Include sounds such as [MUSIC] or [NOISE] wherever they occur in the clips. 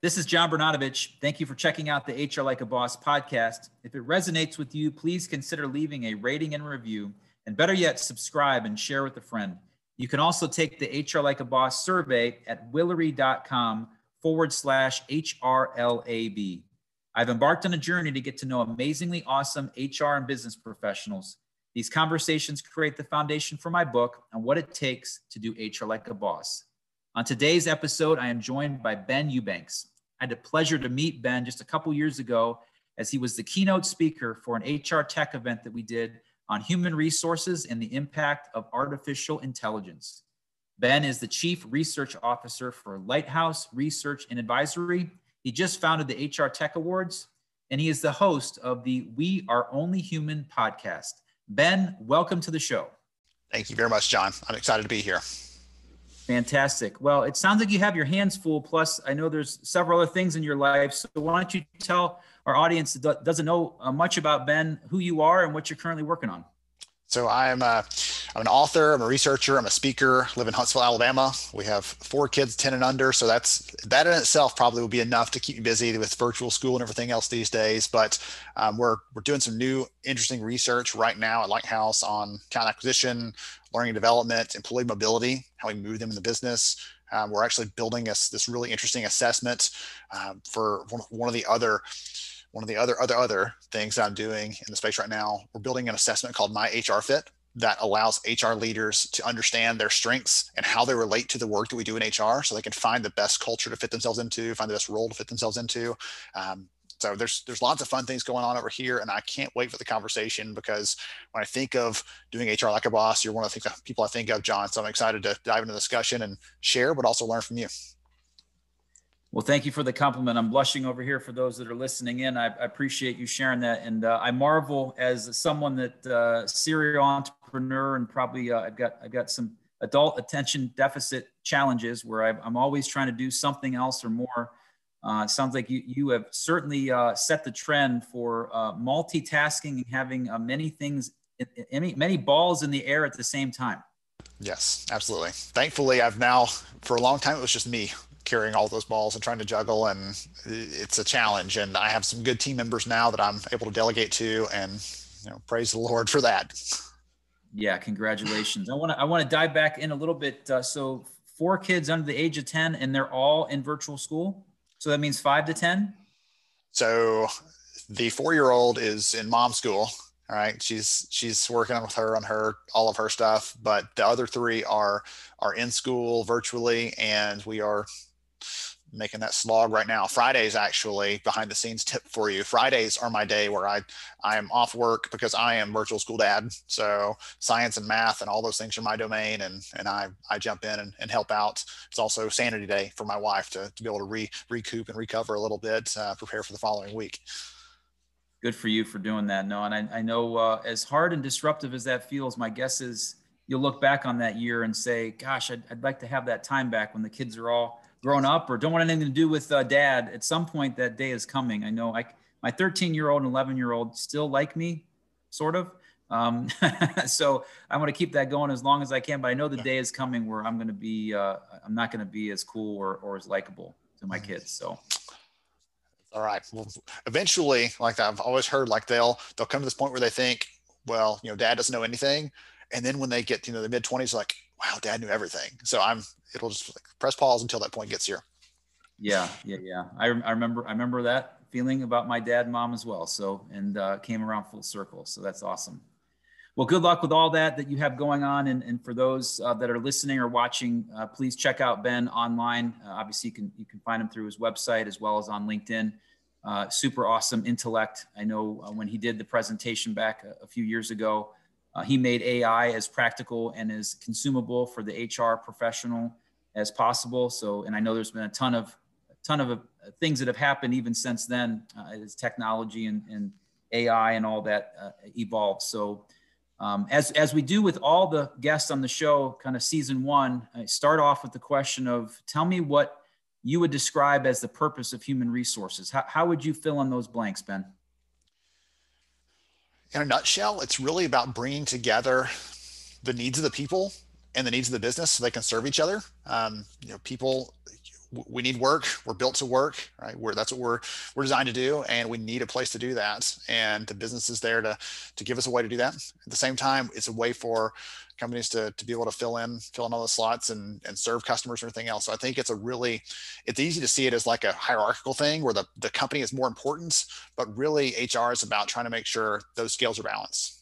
This is John Bernatovich. Thank you for checking out the HR Like a Boss podcast. If it resonates with you, please consider leaving a rating and review, and better yet, subscribe and share with a friend. You can also take the HR Like a Boss survey at willory.com forward slash HRLAB. I've embarked on a journey to get to know amazingly awesome HR and business professionals. These conversations create the foundation for my book on what it takes to do HR like a boss. On today's episode, I am joined by Ben Eubanks. I had the pleasure to meet Ben just a couple years ago as he was the keynote speaker for an HR tech event that we did on human resources and the impact of artificial intelligence. Ben is the Chief Research Officer for Lighthouse Research and Advisory. He just founded the HR Tech Awards, and he is the host of the We Are Only Human podcast. Ben, welcome to the show. Thank you very much, John. I'm excited to be here. Fantastic. Well, it sounds like you have your hands full. Plus, I know there's several other things in your life. So, why don't you tell our audience that doesn't know uh, much about Ben who you are and what you're currently working on? So I'm, uh, I'm an author, I'm a researcher, I'm a speaker, live in Huntsville, Alabama. We have four kids, 10 and under. So that's, that in itself probably will be enough to keep me busy with virtual school and everything else these days. But um, we're, we're doing some new interesting research right now at Lighthouse on talent acquisition, learning development, employee mobility, how we move them in the business. Um, we're actually building this, this really interesting assessment um, for one, one of the other one of the other other other things that I'm doing in the space right now, we're building an assessment called My HR Fit that allows HR leaders to understand their strengths and how they relate to the work that we do in HR, so they can find the best culture to fit themselves into, find the best role to fit themselves into. Um, so there's there's lots of fun things going on over here, and I can't wait for the conversation because when I think of doing HR like a boss, you're one of the people I think of, John. So I'm excited to dive into the discussion and share, but also learn from you. Well, thank you for the compliment. I'm blushing over here for those that are listening in. I, I appreciate you sharing that. And uh, I marvel as someone that uh, serial entrepreneur and probably uh, I've got I've got some adult attention deficit challenges where i am always trying to do something else or more. Uh, it sounds like you, you have certainly uh, set the trend for uh, multitasking and having many things, many, many balls in the air at the same time. Yes, absolutely. Thankfully, I've now, for a long time, it was just me carrying all those balls and trying to juggle and it's a challenge. And i have some good team members now that i'm able to delegate to and you know praise the lord for that. Yeah congratulations. I want to i want to dive back in a little bit. Uh, so four kids under the age of 10 and they're all in virtual school so that means five to 10 so the four year old is in mom school all right? She's she's working with her on her all of her stuff but the other three are are in school virtually and we are making that slog right now. Fridays actually behind the scenes tip for you. Fridays are my day where I I am off work because I am virtual school dad. So science and math and all those things are my domain and and I I jump in and, and help out. It's also sanity day for my wife to, to be able to re, recoup and recover a little bit, uh, prepare for the following week. Good for you for doing that. No, and I, I know uh, as hard and disruptive as that feels, my guess is you'll look back on that year and say, gosh, I'd, I'd like to have that time back when the kids are all grown up or don't want anything to do with uh, dad, at some point that day is coming. I know I, my 13 year old and 11 year old still like me, sort of. Um, [LAUGHS] so I want to keep that going as long as I can. But I know the yeah. day is coming where I'm going to be, uh, I'm not going to be as cool or, or as likable to my mm-hmm. kids. So. All right. Well, eventually, like I've always heard, like they'll they'll come to this point where they think, well, you know, dad doesn't know anything, and then when they get you know the mid 20s, like, wow, dad knew everything. So I'm it'll just like press pause until that point gets here. Yeah, yeah, yeah. I, I remember I remember that feeling about my dad and mom as well. So and uh, came around full circle. So that's awesome. Well, good luck with all that that you have going on. And, and for those uh, that are listening or watching, uh, please check out Ben online. Uh, obviously, you can you can find him through his website as well as on LinkedIn. Uh, super awesome intellect. I know uh, when he did the presentation back a, a few years ago, uh, he made AI as practical and as consumable for the HR professional as possible. So, and I know there's been a ton of a ton of uh, things that have happened even since then uh, as technology and, and, AI and all that uh, evolved. So, um, as as we do with all the guests on the show, kind of season one, I start off with the question of tell me what you would describe as the purpose of human resources. How, how would you fill in those blanks, Ben? In a nutshell, it's really about bringing together the needs of the people and the needs of the business so they can serve each other. Um, you know, people, we need work. We're built to work, right? We're, that's what we're we're designed to do, and we need a place to do that. And the business is there to to give us a way to do that. At the same time, it's a way for companies to, to be able to fill in fill in all the slots and and serve customers and everything else. So I think it's a really it's easy to see it as like a hierarchical thing where the the company is more important, but really HR is about trying to make sure those scales are balanced.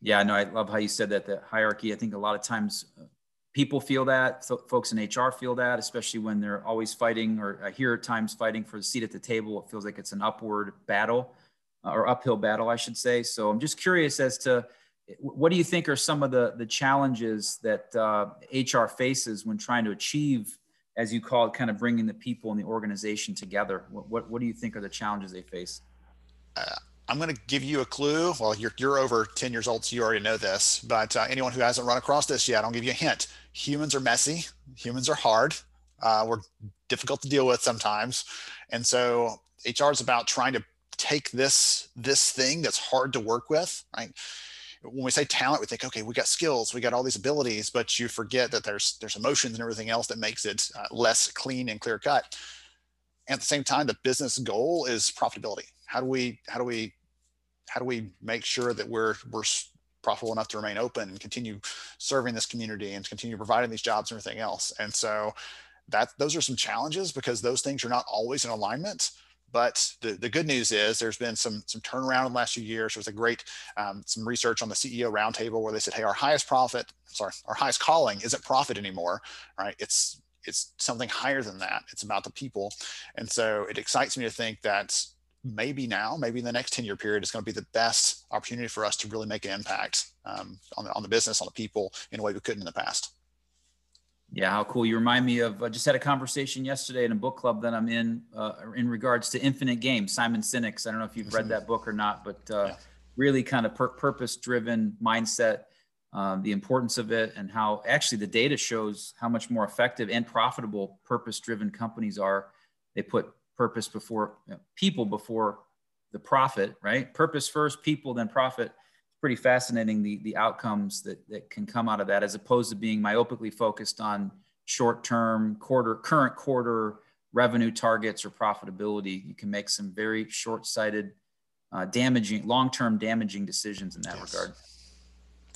Yeah, no, I love how you said that the hierarchy. I think a lot of times uh, people feel that, folks in HR feel that, especially when they're always fighting, or I hear at times fighting for the seat at the table. It feels like it's an upward battle uh, or uphill battle, I should say. So I'm just curious as to what do you think are some of the, the challenges that uh, HR faces when trying to achieve, as you call it, kind of bringing the people in the organization together? What, what, what do you think are the challenges they face? Uh, I'm going to give you a clue. Well, you're, you're over 10 years old, so you already know this. But uh, anyone who hasn't run across this yet, I'll give you a hint. Humans are messy. Humans are hard. Uh, we're difficult to deal with sometimes. And so HR is about trying to take this this thing that's hard to work with, right? When we say talent, we think, okay, we got skills, we got all these abilities, but you forget that there's there's emotions and everything else that makes it uh, less clean and clear cut. At the same time, the business goal is profitability. How do we how do we how do we make sure that we're we're profitable enough to remain open and continue serving this community and continue providing these jobs and everything else and so that those are some challenges because those things are not always in alignment but the, the good news is there's been some some turnaround in the last few years. There was a great um, some research on the CEO roundtable where they said, hey, our highest profit, sorry, our highest calling isn't profit anymore, right? It's it's something higher than that. It's about the people, and so it excites me to think that maybe now, maybe in the next 10 year period, is going to be the best opportunity for us to really make an impact um, on, the, on the business, on the people in a way we couldn't in the past. Yeah, how cool. You remind me of, I just had a conversation yesterday in a book club that I'm in, uh, in regards to Infinite Games, Simon Sinek's. I don't know if you've read mm-hmm. that book or not, but uh, yeah. really kind of pur- purpose driven mindset, um, the importance of it, and how actually the data shows how much more effective and profitable purpose driven companies are. They put purpose before you know, people before the profit, right? Purpose first, people then profit. Pretty fascinating the the outcomes that that can come out of that, as opposed to being myopically focused on short term, quarter, current quarter revenue targets or profitability. You can make some very short sighted, uh, damaging, long term damaging decisions in that yes. regard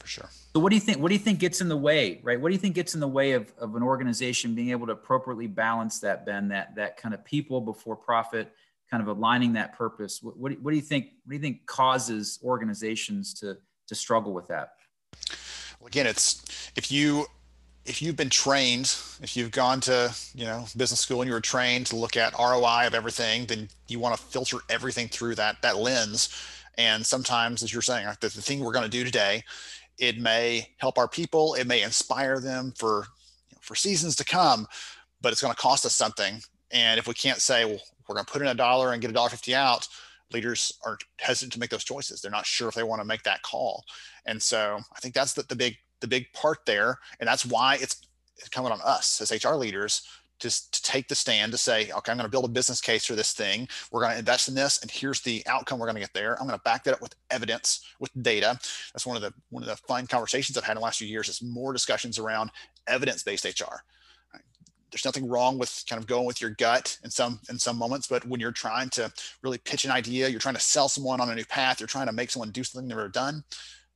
for sure. So what do you think? What do you think gets in the way, right? What do you think gets in the way of, of an organization being able to appropriately balance that, Ben, that that kind of people before profit, kind of aligning that purpose? What, what, what do you think? What do you think causes organizations to to struggle with that? Well, again, it's if you if you've been trained, if you've gone to you know business school and you were trained to look at ROI of everything, then you want to filter everything through that that lens. And sometimes, as you're saying, the, the thing we're going to do today it may help our people. It may inspire them for you know, for seasons to come, but it's going to cost us something. And if we can't say, well, we're going to put in a dollar and get a dollar fifty out, leaders are hesitant to make those choices. They're not sure if they want to make that call. And so I think that's the, the big the big part there, and that's why it's, coming on us as HR leaders to, to take the stand to say, okay, I'm going to build a business case for this thing. We're going to invest in this, and here's the outcome we're going to get there. I'm going to back that up with evidence, with data. That's one of the one of the fun conversations I've had in the last few years. Is more discussions around evidence-based HR. There's nothing wrong with kind of going with your gut in some in some moments, but when you're trying to really pitch an idea, you're trying to sell someone on a new path, you're trying to make someone do something they've never done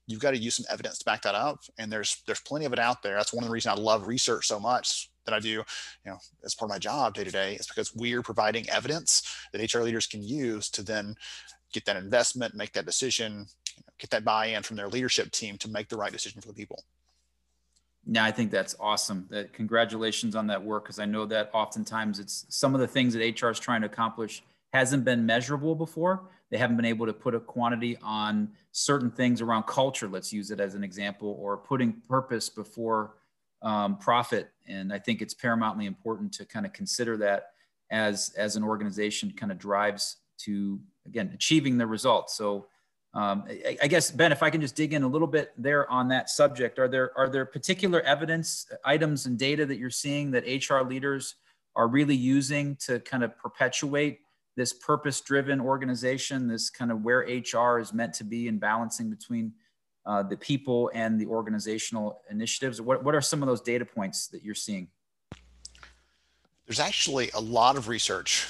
you've got to use some evidence to back that up and there's there's plenty of it out there that's one of the reasons i love research so much that I do, you know, as part of my job day to day is because we're providing evidence that HR leaders can use to then get that investment, make that decision, you know, get that buy-in from their leadership team to make the right decision for the people. Yeah, I think that's awesome. That congratulations on that work because I know that oftentimes it's some of the things that HR is trying to accomplish hasn't been measurable before. They haven't been able to put a quantity on certain things around culture. Let's use it as an example, or putting purpose before um, profit. And I think it's paramountly important to kind of consider that as as an organization kind of drives to again achieving the results. So um, I, I, guess Ben, if I can just dig in a little bit there on that subject, are there are there particular evidence items and data that you're seeing that HR leaders are really using to kind of perpetuate this purpose-driven organization, this kind of where HR is meant to be in balancing between uh, the people and the organizational initiatives? What, what are some of those data points that you're seeing? There's actually a lot of research.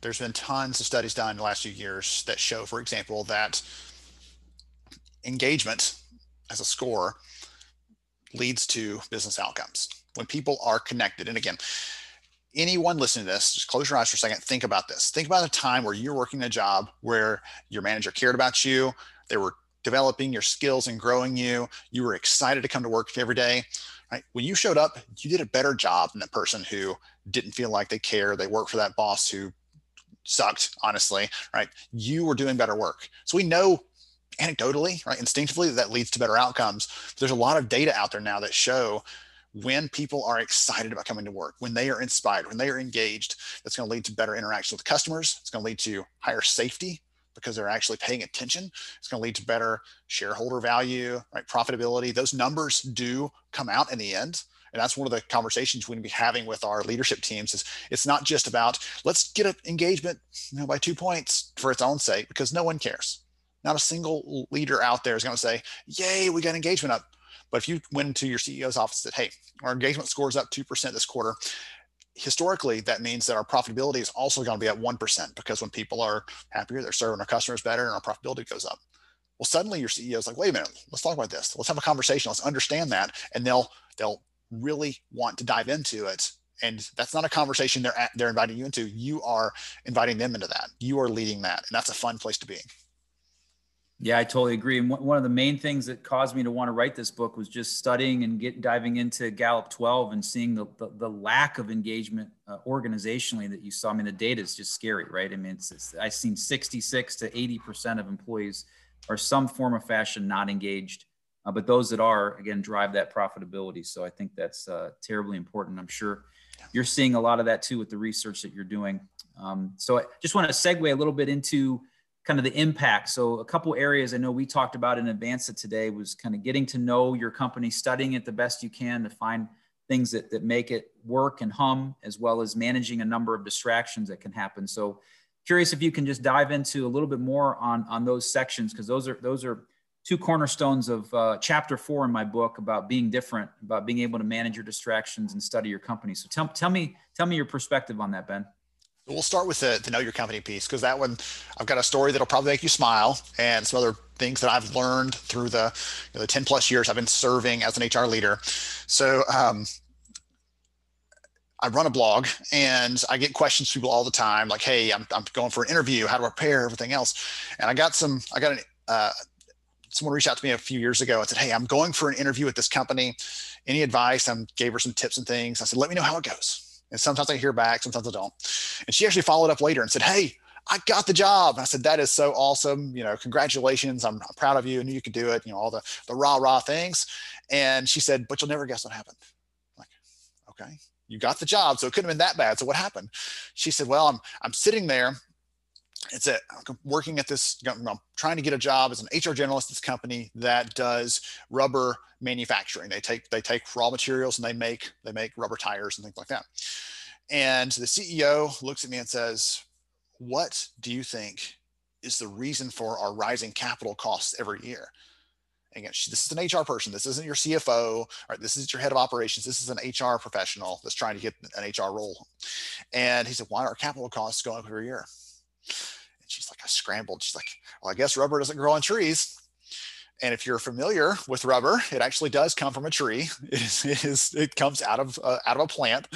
There's been tons of studies done in the last few years that show, for example, that engagement as a score leads to business outcomes. When people are connected, and again, anyone listening to this, just close your eyes for a second. Think about this. Think about a time where you're working a job where your manager cared about you. They were developing your skills and growing you. You were excited to come to work every day. Right? When you showed up, you did a better job than the person who didn't feel like they care. They worked for that boss who sucked, honestly. Right? You were doing better work. So we know anecdotally, right, instinctively, that leads to better outcomes. There's a lot of data out there now that show when people are excited about coming to work, when they are inspired, when they are engaged, that's going to lead to better interaction with customers. It's going to lead to higher safety because they're actually paying attention. It's going to lead to better shareholder value, right? Profitability. Those numbers do come out in the end. And that's one of the conversations we're going to be having with our leadership teams is it's not just about let's get an engagement you know, by two points for its own sake, because no one cares. Not a single leader out there is going to say, yay, we got engagement up. But if you went into your CEO's office and said, hey, our engagement score is up 2% this quarter, historically, that means that our profitability is also going to be at 1% because when people are happier, they're serving our customers better and our profitability goes up. Well, suddenly your CEO is like, wait a minute, let's talk about this. Let's have a conversation. Let's understand that. And they'll, they'll really want to dive into it. And that's not a conversation they're, at, they're inviting you into. You are inviting them into that. You are leading that. And that's a fun place to be. Yeah, I totally agree. And one of the main things that caused me to want to write this book was just studying and get diving into Gallup 12 and seeing the, the, the lack of engagement uh, organizationally that you saw. I mean, the data is just scary, right? I mean, it's, it's, I've seen 66 to 80% of employees are some form of fashion not engaged. Uh, but those that are, again, drive that profitability. So I think that's uh, terribly important. I'm sure you're seeing a lot of that too with the research that you're doing. Um, so I just want to segue a little bit into kind of the impact. So a couple areas I know we talked about in advance of today was kind of getting to know your company, studying it the best you can to find things that, that make it work and hum, as well as managing a number of distractions that can happen. So curious if you can just dive into a little bit more on, on those sections, because those are, those are two cornerstones of uh, chapter four in my book about being different, about being able to manage your distractions and study your company. So tell, tell me, tell me your perspective on that, Ben. We'll start with the, the know your company piece because that one, I've got a story that'll probably make you smile and some other things that I've learned through the, you know, the 10 plus years I've been serving as an HR leader. So, um, I run a blog and I get questions from people all the time, like, "Hey, I'm, I'm going for an interview. How to prepare? Everything else." And I got some. I got an. Uh, someone reached out to me a few years ago and said, "Hey, I'm going for an interview with this company. Any advice?" I gave her some tips and things. I said, "Let me know how it goes." And sometimes I hear back, sometimes I don't. And she actually followed up later and said, Hey, I got the job. And I said, That is so awesome. You know, congratulations. I'm, I'm proud of you. And you could do it. You know, all the, the rah rah things. And she said, But you'll never guess what happened. I'm like, okay, you got the job. So it couldn't have been that bad. So what happened? She said, Well, I'm, I'm sitting there it's a I'm working at this I'm trying to get a job as an HR generalist at this company that does rubber manufacturing. They take they take raw materials and they make they make rubber tires and things like that. And the CEO looks at me and says, "What do you think is the reason for our rising capital costs every year?" Again, this is an HR person. This isn't your CFO. Right? This is your head of operations. This is an HR professional that's trying to get an HR role. And he said, "Why are capital costs going up every year?" Like, I scrambled. She's like, well, I guess rubber doesn't grow on trees. And if you're familiar with rubber, it actually does come from a tree. [LAUGHS] It is, it, is, it comes out of uh, out of a plant.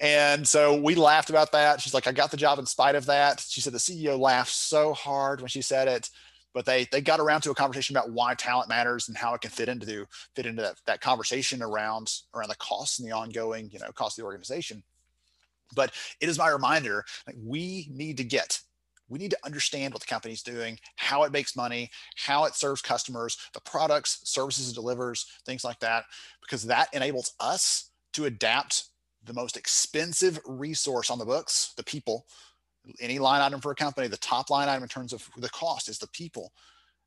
And so we laughed about that. She's like, I got the job in spite of that. She said the CEO laughed so hard when she said it, but they they got around to a conversation about why talent matters and how it can fit into fit into that, that conversation around around the costs and the ongoing you know cost of the organization. But it is my reminder like we need to get we need to understand what the company's doing, how it makes money, how it serves customers, the products, services it delivers, things like that, because that enables us to adapt the most expensive resource on the books, the people. Any line item for a company, the top line item in terms of the cost is the people,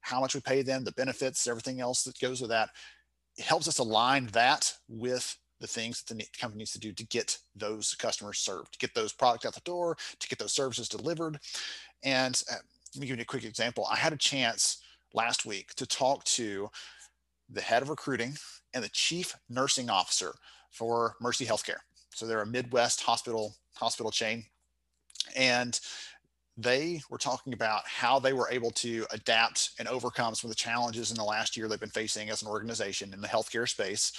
how much we pay them, the benefits, everything else that goes with that. It helps us align that with the things that the company needs to do to get those customers served, to get those products out the door, to get those services delivered. And uh, let me give you a quick example. I had a chance last week to talk to the head of recruiting and the chief nursing officer for Mercy Healthcare. So they're a Midwest hospital hospital chain. And they were talking about how they were able to adapt and overcome some of the challenges in the last year they've been facing as an organization in the healthcare space.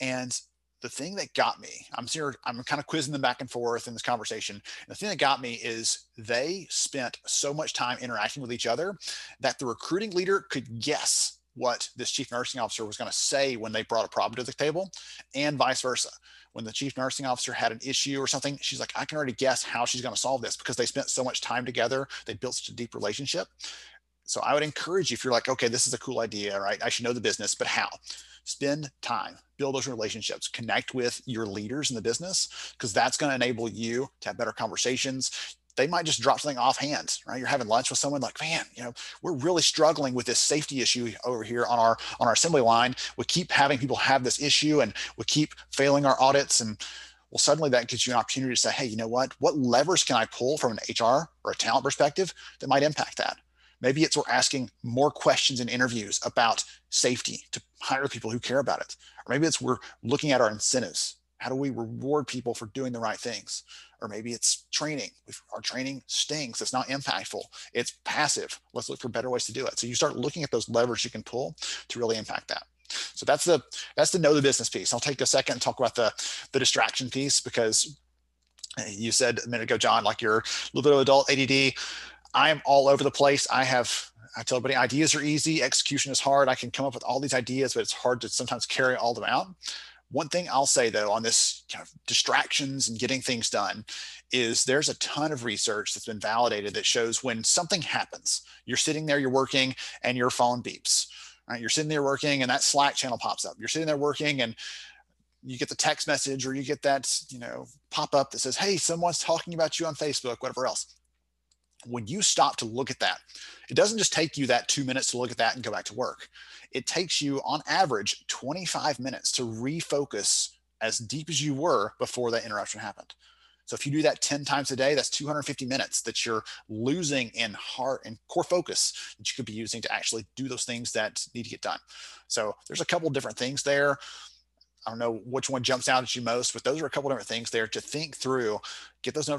And the thing that got me, I'm here, I'm kind of quizzing them back and forth in this conversation. And the thing that got me is they spent so much time interacting with each other that the recruiting leader could guess what this chief nursing officer was going to say when they brought a problem to the table and vice versa when the chief nursing officer had an issue or something, she's like, I can already guess how she's going to solve this because they spent so much time together. They built such a deep relationship. So I would encourage you if you're like, okay, this is a cool idea, right? I should know the business, but how? Spend time, build those relationships, connect with your leaders in the business, because that's going to enable you to have better conversations they might just drop something offhand, right? You're having lunch with someone like, man, you know, we're really struggling with this safety issue over here on our on our assembly line. We keep having people have this issue and we keep failing our audits. And well, suddenly that gives you an opportunity to say, hey, you know what? What levers can I pull from an HR or a talent perspective that might impact that? Maybe it's we're asking more questions in interviews about safety to hire people who care about it. Or maybe it's we're looking at our incentives. How do we reward people for doing the right things? or maybe it's training. Our training stinks, it's not impactful, it's passive. Let's look for better ways to do it. So you start looking at those levers you can pull to really impact that. So that's the that's the know the business piece. I'll take a second and talk about the the distraction piece because eh, you said a minute ago, John, like you're a little bit of adult ADD. I am all over the place. I have I tell everybody ideas are easy, execution is hard. I can come up with all these ideas, but it's hard to sometimes carry all of them out. One thing I'll say though on this kind of distractions and getting things done is there's a ton of research that's been validated that shows when something happens, you're sitting there, you're working, and your phone beeps. Right? You're sitting there working, and that Slack channel pops up. You're sitting there working, and you get the text message or you get that you know pop up that says, "Hey, someone's talking about you on Facebook," whatever else when you stop to look at that, it doesn't just take you that two minutes to look at that and go back to work. It takes you, on average, 25 minutes to refocus as deep as you were before that interruption happened. So if you do that 10 times a day, that's 250 minutes that you're losing in heart and core focus that you could be using to actually do those things that need to get done. So there's a couple different things there. I don't know which one jumps out at you most, but those are a couple different things there to think through, get those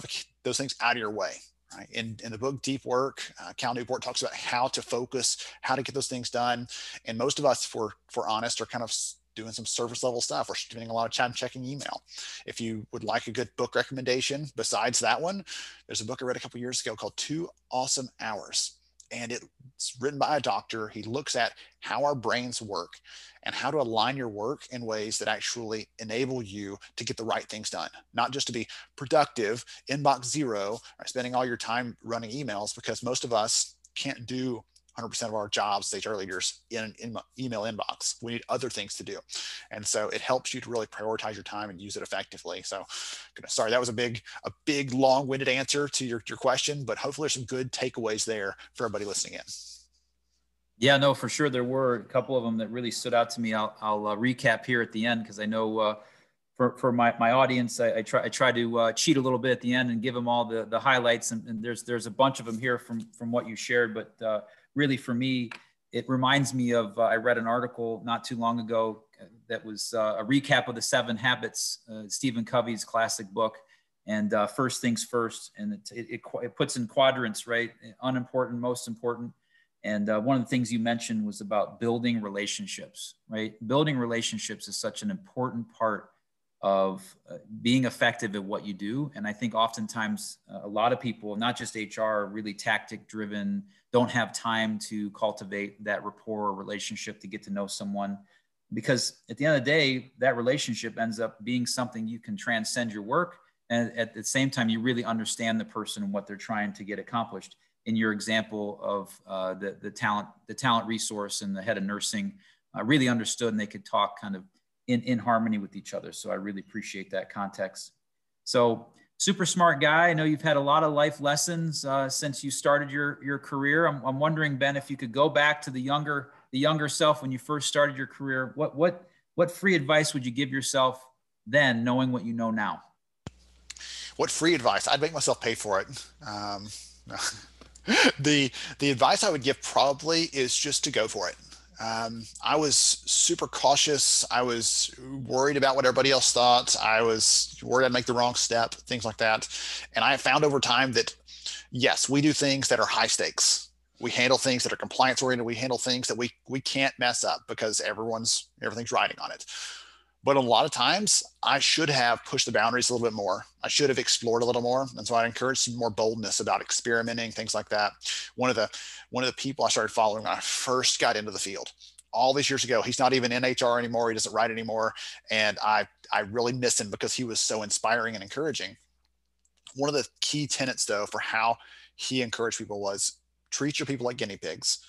those things out of your way. Right? In, in the book Deep Work, uh, Cal Newport talks about how to focus, how to get those things done. And most of us, for for honest, are kind of doing some service level stuff or spending a lot of time checking email. If you would like a good book recommendation besides that one, there's a book I read a couple years ago called Two Awesome Hours and it's written by a doctor. He looks at how our brains work and how to align your work in ways that actually enable you to get the right things done, not just to be productive, inbox zero, or spending all your time running emails, because most of us can't do 100% of our jobs as HR leaders in in email inbox. We need other things to do. And so it helps you to really prioritize your time and use it effectively. So sorry, that was a big, a big long-winded answer to your, your question, but hopefully there's some good takeaways there for everybody listening in. Yeah, no, for sure. There were a couple of them that really stood out to me. I'll, I'll uh, recap here at the end because I know uh, for, for my, my audience, I, I try I try to uh, cheat a little bit at the end and give them all the, the highlights. And, and there's there's a bunch of them here from from what you shared, but uh, really for me, it reminds me of uh, I read an article not too long ago that was uh, a recap of the Seven Habits, uh, Stephen Covey's classic book. And uh, first things first, and it, it, it, puts in quadrants, right? Unimportant, most important. And uh, one of the things you mentioned was about building relationships, right? Building relationships is such an important part of uh, being effective at what you do. And I think oftentimes uh, a lot of people, not just HR, really tactic driven, don't have time to cultivate that rapport or relationship to get to know someone. Because at the end of the day, that relationship ends up being something you can transcend your work. And at the same time, you really understand the person and what they're trying to get accomplished. In your example of uh, the, the talent, the talent resource and the head of nursing, uh, really understood and they could talk kind of in, in harmony with each other. So I really appreciate that context. So super smart guy. I know you've had a lot of life lessons uh, since you started your, your career. I'm, I'm wondering, Ben, if you could go back to the younger, the younger self when you first started your career, what, what, what free advice would you give yourself then knowing what you know now? What free advice? I'd make myself pay for it. Um, [LAUGHS] the, the advice I would give probably is just to go for it Um, I was super cautious. I was worried about what everybody else thought. I was worried I'd make the wrong step, things like that. And I have found over time that yes, we do things that are high stakes. We handle things that are compliance oriented. We handle things that we we can't mess up because everyone's everything's riding on it. But a lot of times I should have pushed the boundaries a little bit more. I should have explored a little more. And so I encourage some more boldness about experimenting, things like that. One of the one of the people I started following when I first got into the field, all these years ago, he's not even in HR anymore. He doesn't write anymore. And I I really miss him because he was so inspiring and encouraging. One of the key tenets though for how he encouraged people was treat your people like guinea pigs.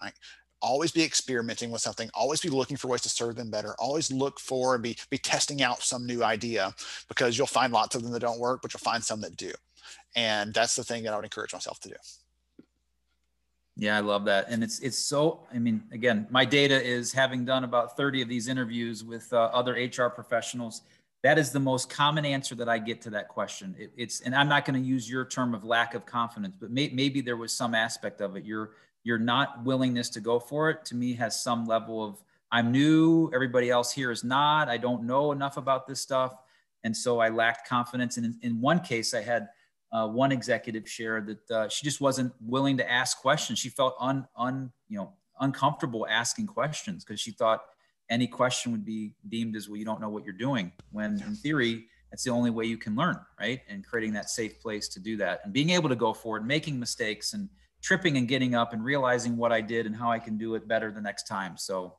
Right? Always be experimenting with something always be looking for ways to serve them better always look for and be be testing out some new idea because you'll find lots of them that don't work but you'll find some that do. And that's the thing that i would encourage myself to do. Yeah i love that. And it's it's so i mean again my data is having done about 30 of these interviews with uh, other hr professionals that is the most common answer that i get to that question. It, it's and i'm not going to use your term of lack of confidence but may, maybe there was some aspect of it. You're your not willingness to go for it to me has some level of i'm new everybody else here is not i don't know enough about this stuff. And so i lacked confidence. And in, in one case i had uh, one executive share that uh, she just wasn't willing to ask questions. She felt un, un you know uncomfortable asking questions because she thought any question would be deemed as well you don't know what you're doing. When in theory that's the only way you can learn right? And creating that safe place to do that and being able to go forward making mistakes and tripping and getting up and realizing what I did and how I can do it better the next time. So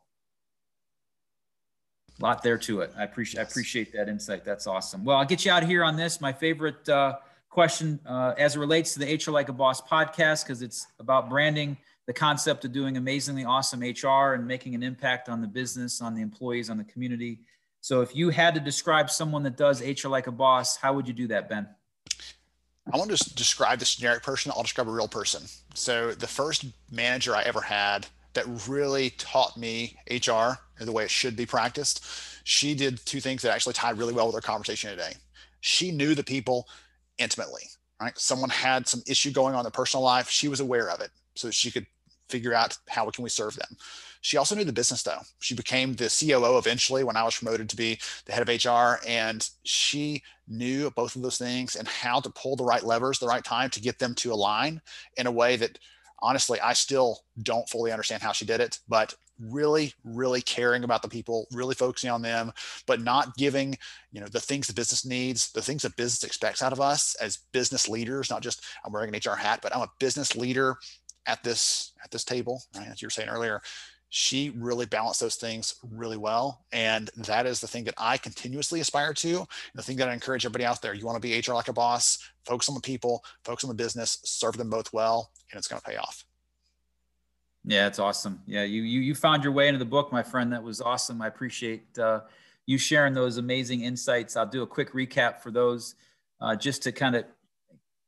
a lot there to it. I appreciate I appreciate that insight. That's awesome. Well, I'll get you out here on this. My favorite uh, question uh, as it relates to the HR Like a Boss podcast because it's about branding, the concept of doing amazingly awesome HR and making an impact on the business, on the employees, on the community. So, if you had to describe someone that does HR Like a Boss, how would you do that, Ben? I want to just describe this generic person. I'll describe a real person. So the first manager I ever had that really taught me HR the way it should be practiced, she did two things that actually tied really well with our conversation today. She knew the people intimately, right? Someone had some issue going on in their personal life. She was aware of it so she could figure out how can we serve them. She also knew the business though. She became the COO eventually when I was promoted to be the head of HR. And she knew both of those things and how to pull the right levers the right time to get them to align in a way that honestly, I still don't fully understand how she did it, but really, really caring about the people, really focusing on them, but not giving, you know, the things the business needs, the things that business expects out of us as business leaders, not just I'm wearing an HR hat, but I'm a business leader at this at this table, right? As you were saying earlier, she really balanced those things really well. And that is the thing that I continuously aspire to. And the thing that I encourage everybody out there, you want to be HR like a boss, focus on the people, focus on the business, serve them both well, and it's going to pay off. Yeah, it's awesome. Yeah, you you you found your way into the book, my friend. That was awesome. I appreciate uh, you sharing those amazing insights. I'll do a quick recap for those, uh, just to kind of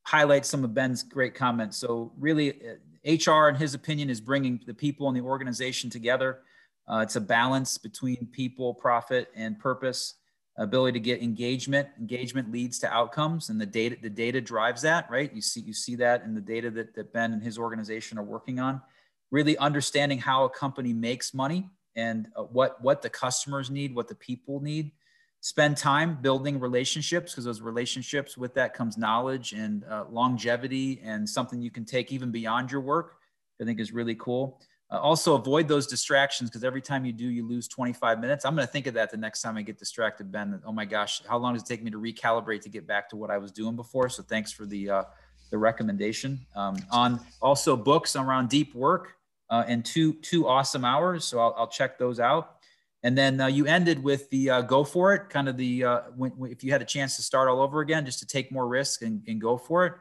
highlight some of Ben's great comments. So really, HR, in his opinion, is bringing the people and the organization together. Uh, it's a balance between people, profit, and purpose. Ability to get engagement. Engagement leads to outcomes, and the data the data drives that. Right? You see you see that in the data that, that Ben and his organization are working on. Really understanding how a company makes money and uh, what what the customers need, what the people need spend time building relationships because those relationships with that comes knowledge and uh, longevity and something you can take even beyond your work i think is really cool. Uh, also avoid those distractions because every time you do you lose 25 minutes. I'm going to think of that the next time i get distracted ben oh my gosh how long does it take me to recalibrate to get back to what i was doing before? So thanks for the uh, the recommendation. Um, on also books around deep work uh, and two two awesome hours so I'll, I'll check those out and then uh, you ended with the uh, go for it, kind of the uh, when, if you had a chance to start all over again, just to take more risk and, and go for it.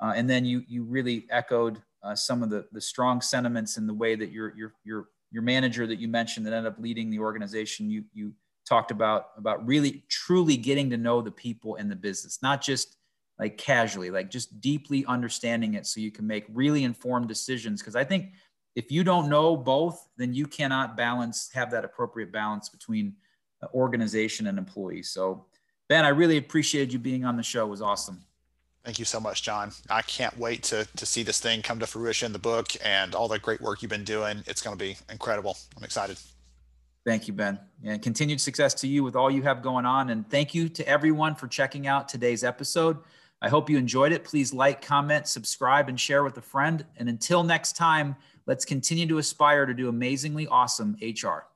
Uh, and then you you really echoed uh, some of the the strong sentiments in the way that your your your your manager that you mentioned that ended up leading the organization. You you talked about about really truly getting to know the people in the business, not just like casually, like just deeply understanding it, so you can make really informed decisions. Because I think if you don't know both, then you cannot balance, have that appropriate balance between uh, organization and employee. So, Ben, I really appreciated you being on the show. It was awesome. Thank you so much, John. I can't wait to to see this thing come to fruition, the book and all the great work you've been doing. It's going to be incredible. I'm excited. Thank you, Ben. And continued success to you with all you have going on. And thank you to everyone for checking out today's episode. I hope you enjoyed it. Please like, comment, subscribe, and share with a friend. And until next time, let's continue to aspire to do amazingly awesome HR.